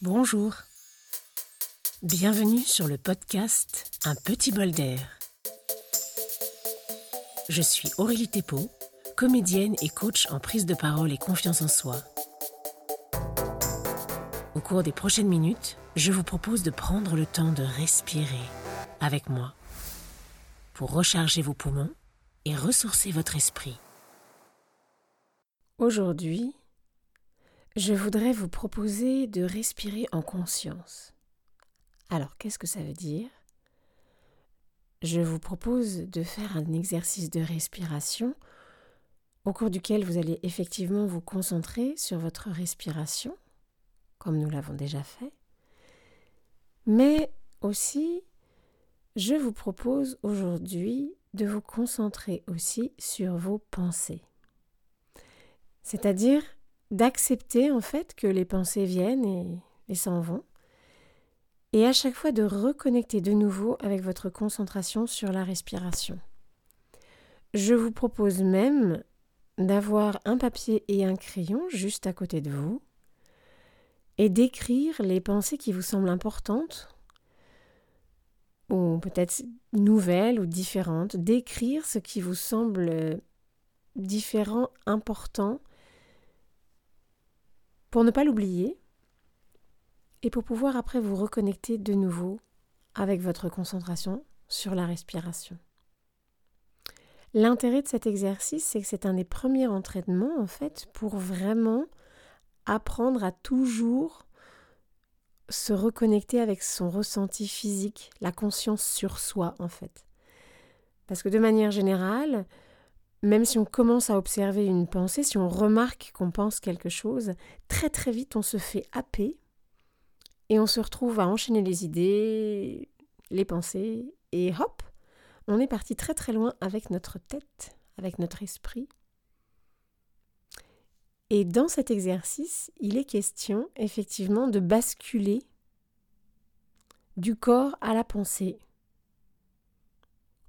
Bonjour. Bienvenue sur le podcast Un petit bol d'air. Je suis Aurélie Thépeau, comédienne et coach en prise de parole et confiance en soi. Au cours des prochaines minutes, je vous propose de prendre le temps de respirer avec moi pour recharger vos poumons et ressourcer votre esprit. Aujourd'hui, je voudrais vous proposer de respirer en conscience. Alors, qu'est-ce que ça veut dire? Je vous propose de faire un exercice de respiration au cours duquel vous allez effectivement vous concentrer sur votre respiration, comme nous l'avons déjà fait, mais aussi, je vous propose aujourd'hui de vous concentrer aussi sur vos pensées. C'est-à-dire d'accepter en fait que les pensées viennent et, s'en vont, et à chaque fois de reconnecter de nouveau avec votre concentration sur la respiration. Je vous propose même d'avoir un papier et un crayon juste à côté de vous et d'écrire les pensées qui vous semblent importantes ou peut-être nouvelles ou différentes, d'écrire ce qui vous semble différent, important pour ne pas l'oublier et pour pouvoir après vous reconnecter de nouveau avec votre concentration sur la respiration. L'intérêt de cet exercice, c'est que c'est un des premiers entraînements en fait pour vraiment apprendre à toujours se reconnecter avec son ressenti physique, la conscience sur soi en fait. Parce que de manière générale, même si on commence à observer une pensée, si on remarque qu'on pense quelque chose, très très vite on se fait happer et on se retrouve à enchaîner les idées, les pensées, et hop, on est parti très très loin avec notre tête, avec notre esprit. Et dans cet exercice, il est question effectivement de basculer du corps à la pensée,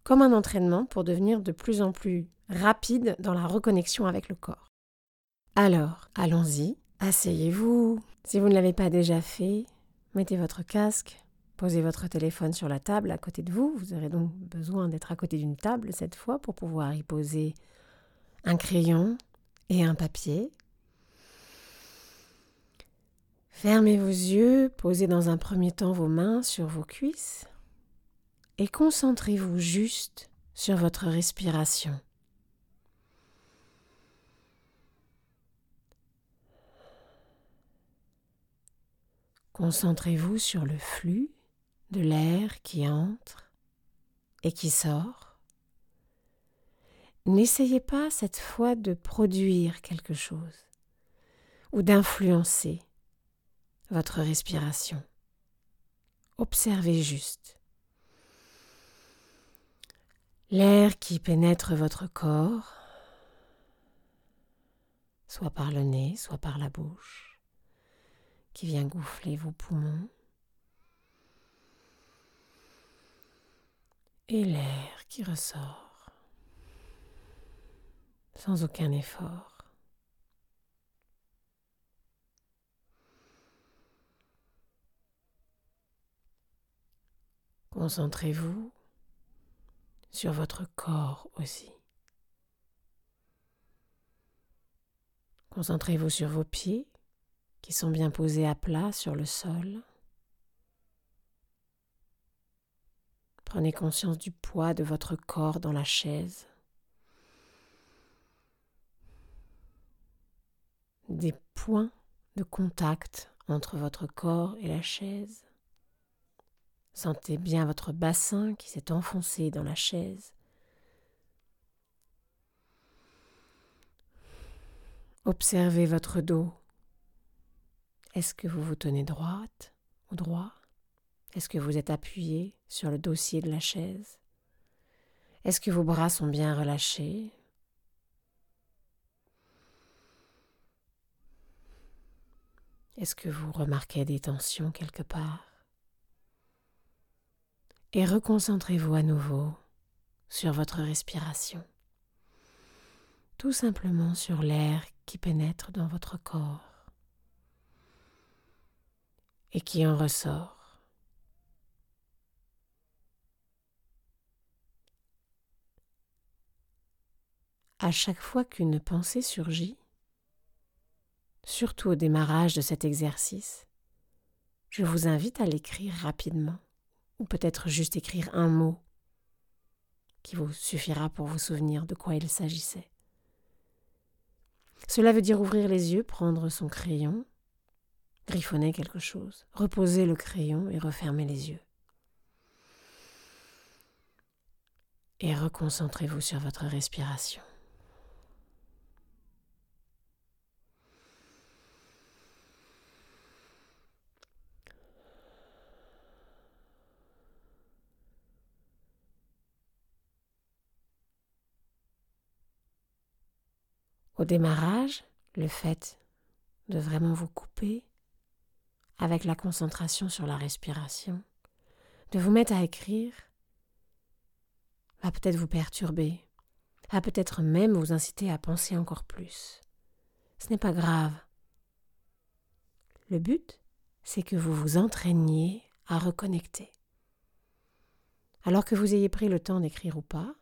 comme un entraînement pour devenir de plus en plus rapide dans la reconnexion avec le corps. Alors, allons-y, asseyez-vous. Si vous ne l'avez pas déjà fait, mettez votre casque, posez votre téléphone sur la table à côté de vous. Vous aurez donc besoin d'être à côté d'une table cette fois pour pouvoir y poser un crayon et un papier. Fermez vos yeux, posez dans un premier temps vos mains sur vos cuisses et concentrez-vous juste sur votre respiration. Concentrez-vous sur le flux de l'air qui entre et qui sort. N'essayez pas cette fois de produire quelque chose ou d'influencer votre respiration. Observez juste. L'air qui pénètre votre corps, soit par le nez, soit par la bouche qui vient gonfler vos poumons. Et l'air qui ressort sans aucun effort. Concentrez-vous sur votre corps aussi. Concentrez-vous sur vos pieds qui sont bien posés à plat sur le sol. Prenez conscience du poids de votre corps dans la chaise. Des points de contact entre votre corps et la chaise. Sentez bien votre bassin qui s'est enfoncé dans la chaise. Observez votre dos est-ce que vous vous tenez droite ou droit? Est-ce que vous êtes appuyé sur le dossier de la chaise? Est-ce que vos bras sont bien relâchés? Est-ce que vous remarquez des tensions quelque part? Et reconcentrez-vous à nouveau sur votre respiration, tout simplement sur l'air qui pénètre dans votre corps et qui en ressort. À chaque fois qu'une pensée surgit, surtout au démarrage de cet exercice, je vous invite à l'écrire rapidement, ou peut-être juste écrire un mot qui vous suffira pour vous souvenir de quoi il s'agissait. Cela veut dire ouvrir les yeux, prendre son crayon, griffonner quelque chose, reposer le crayon et refermer les yeux. Et reconcentrez-vous sur votre respiration. Au démarrage, le fait de vraiment vous couper avec la concentration sur la respiration, de vous mettre à écrire, va peut-être vous perturber, va peut-être même vous inciter à penser encore plus. Ce n'est pas grave. Le but, c'est que vous vous entraîniez à reconnecter. Alors que vous ayez pris le temps d'écrire ou pas,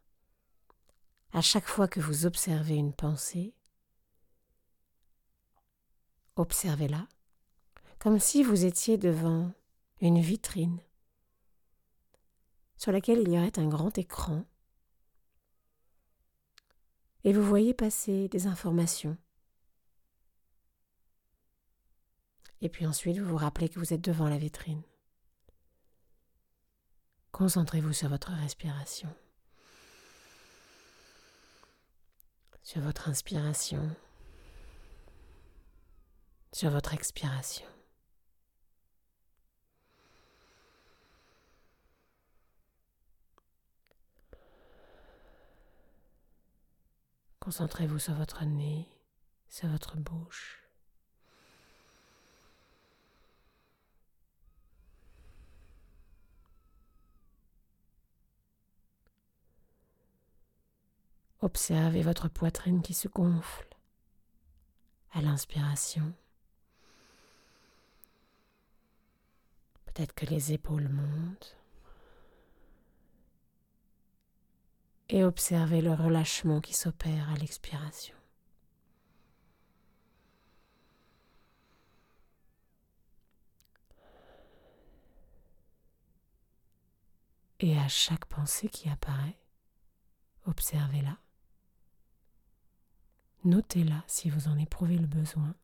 à chaque fois que vous observez une pensée, Observez-la, comme si vous étiez devant une vitrine sur laquelle il y aurait un grand écran et vous voyez passer des informations. Et puis ensuite, vous vous rappelez que vous êtes devant la vitrine. Concentrez-vous sur votre respiration, sur votre inspiration sur votre expiration. Concentrez-vous sur votre nez, sur votre bouche. Observez votre poitrine qui se gonfle à l'inspiration. Peut-être que les épaules montent. Et observez le relâchement qui s'opère à l'expiration. Et à chaque pensée qui apparaît, observez-la. Notez-la si vous en éprouvez le besoin.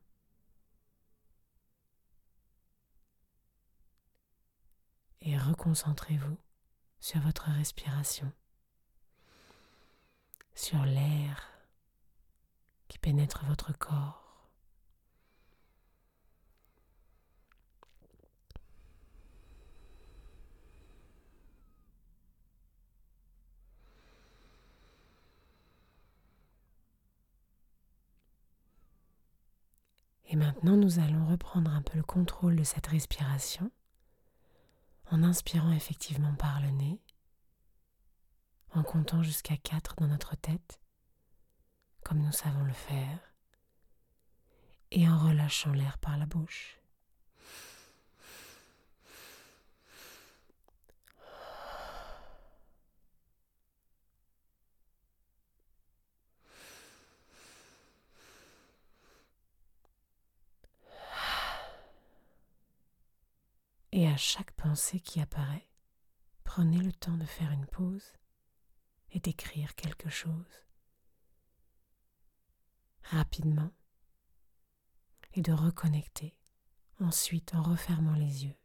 et reconcentrez-vous sur votre respiration, sur l'air qui pénètre votre corps. Et maintenant, nous allons reprendre un peu le contrôle de cette respiration en inspirant effectivement par le nez, en comptant jusqu'à 4 dans notre tête, comme nous savons le faire, et en relâchant l'air par la bouche. Et à chaque pensée qui apparaît, prenez le temps de faire une pause et d'écrire quelque chose rapidement et de reconnecter ensuite en refermant les yeux.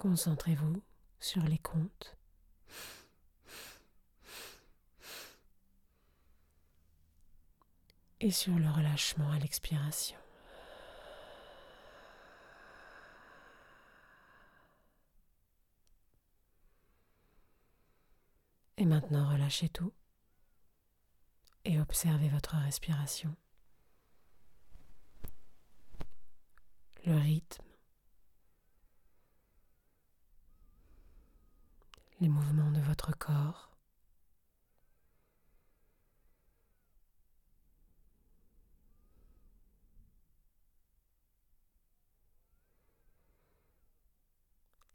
Concentrez-vous sur les comptes. Et sur le relâchement à l'expiration. Et maintenant, relâchez tout et observez votre respiration, le rythme les mouvements de votre corps.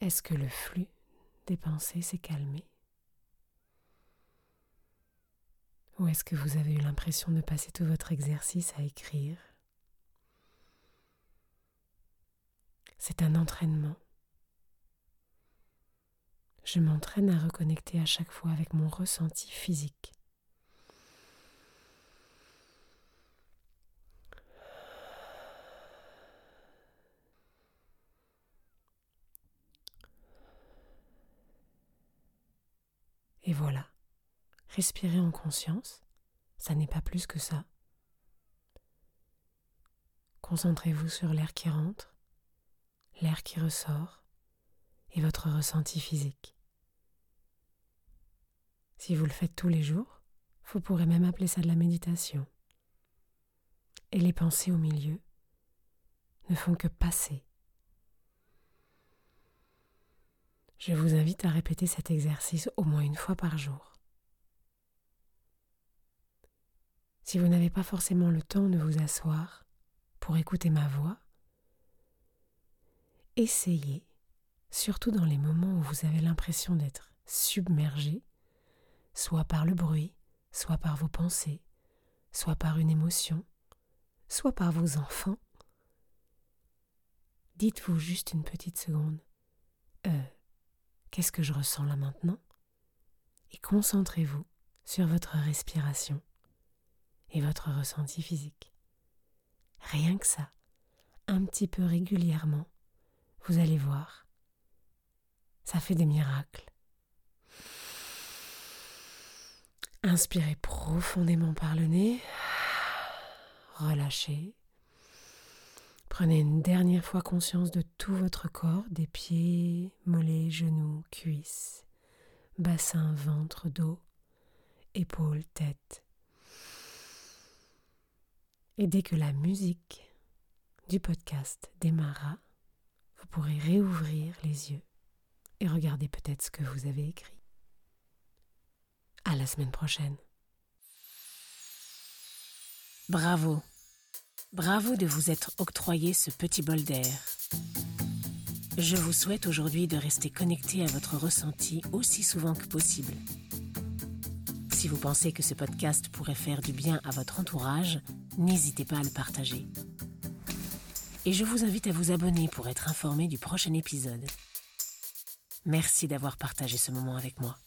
Est-ce que le flux des pensées s'est calmé? Ou est-ce que vous avez eu l'impression de passer tout votre exercice à écrire? C'est un entraînement. Je m'entraîne à reconnecter à chaque fois avec mon ressenti physique. Et voilà. Respirez en conscience, ça n'est pas plus que ça. Concentrez-vous sur l'air qui rentre, l'air qui ressort et votre ressenti physique. Si vous le faites tous les jours, vous pourrez même appeler ça de la méditation. Et les pensées au milieu ne font que passer. Je vous invite à répéter cet exercice au moins une fois par jour. Si vous n'avez pas forcément le temps de vous asseoir pour écouter ma voix, essayez, surtout dans les moments où vous avez l'impression d'être submergé, soit par le bruit, soit par vos pensées, soit par une émotion, soit par vos enfants. Dites-vous juste une petite seconde. Euh, qu'est-ce que je ressens là maintenant? Et concentrez-vous sur votre respiration et votre ressenti physique. Rien que ça, un petit peu régulièrement, vous allez voir, ça fait des miracles. Inspirez profondément par le nez, relâchez. Prenez une dernière fois conscience de tout votre corps, des pieds, mollets, genoux, cuisses, bassin, ventre, dos, épaules, tête. Et dès que la musique du podcast démarra, vous pourrez réouvrir les yeux et regarder peut-être ce que vous avez écrit. À la semaine prochaine. Bravo. Bravo de vous être octroyé ce petit bol d'air. Je vous souhaite aujourd'hui de rester connecté à votre ressenti aussi souvent que possible. Si vous pensez que ce podcast pourrait faire du bien à votre entourage, n'hésitez pas à le partager. Et je vous invite à vous abonner pour être informé du prochain épisode. Merci d'avoir partagé ce moment avec moi.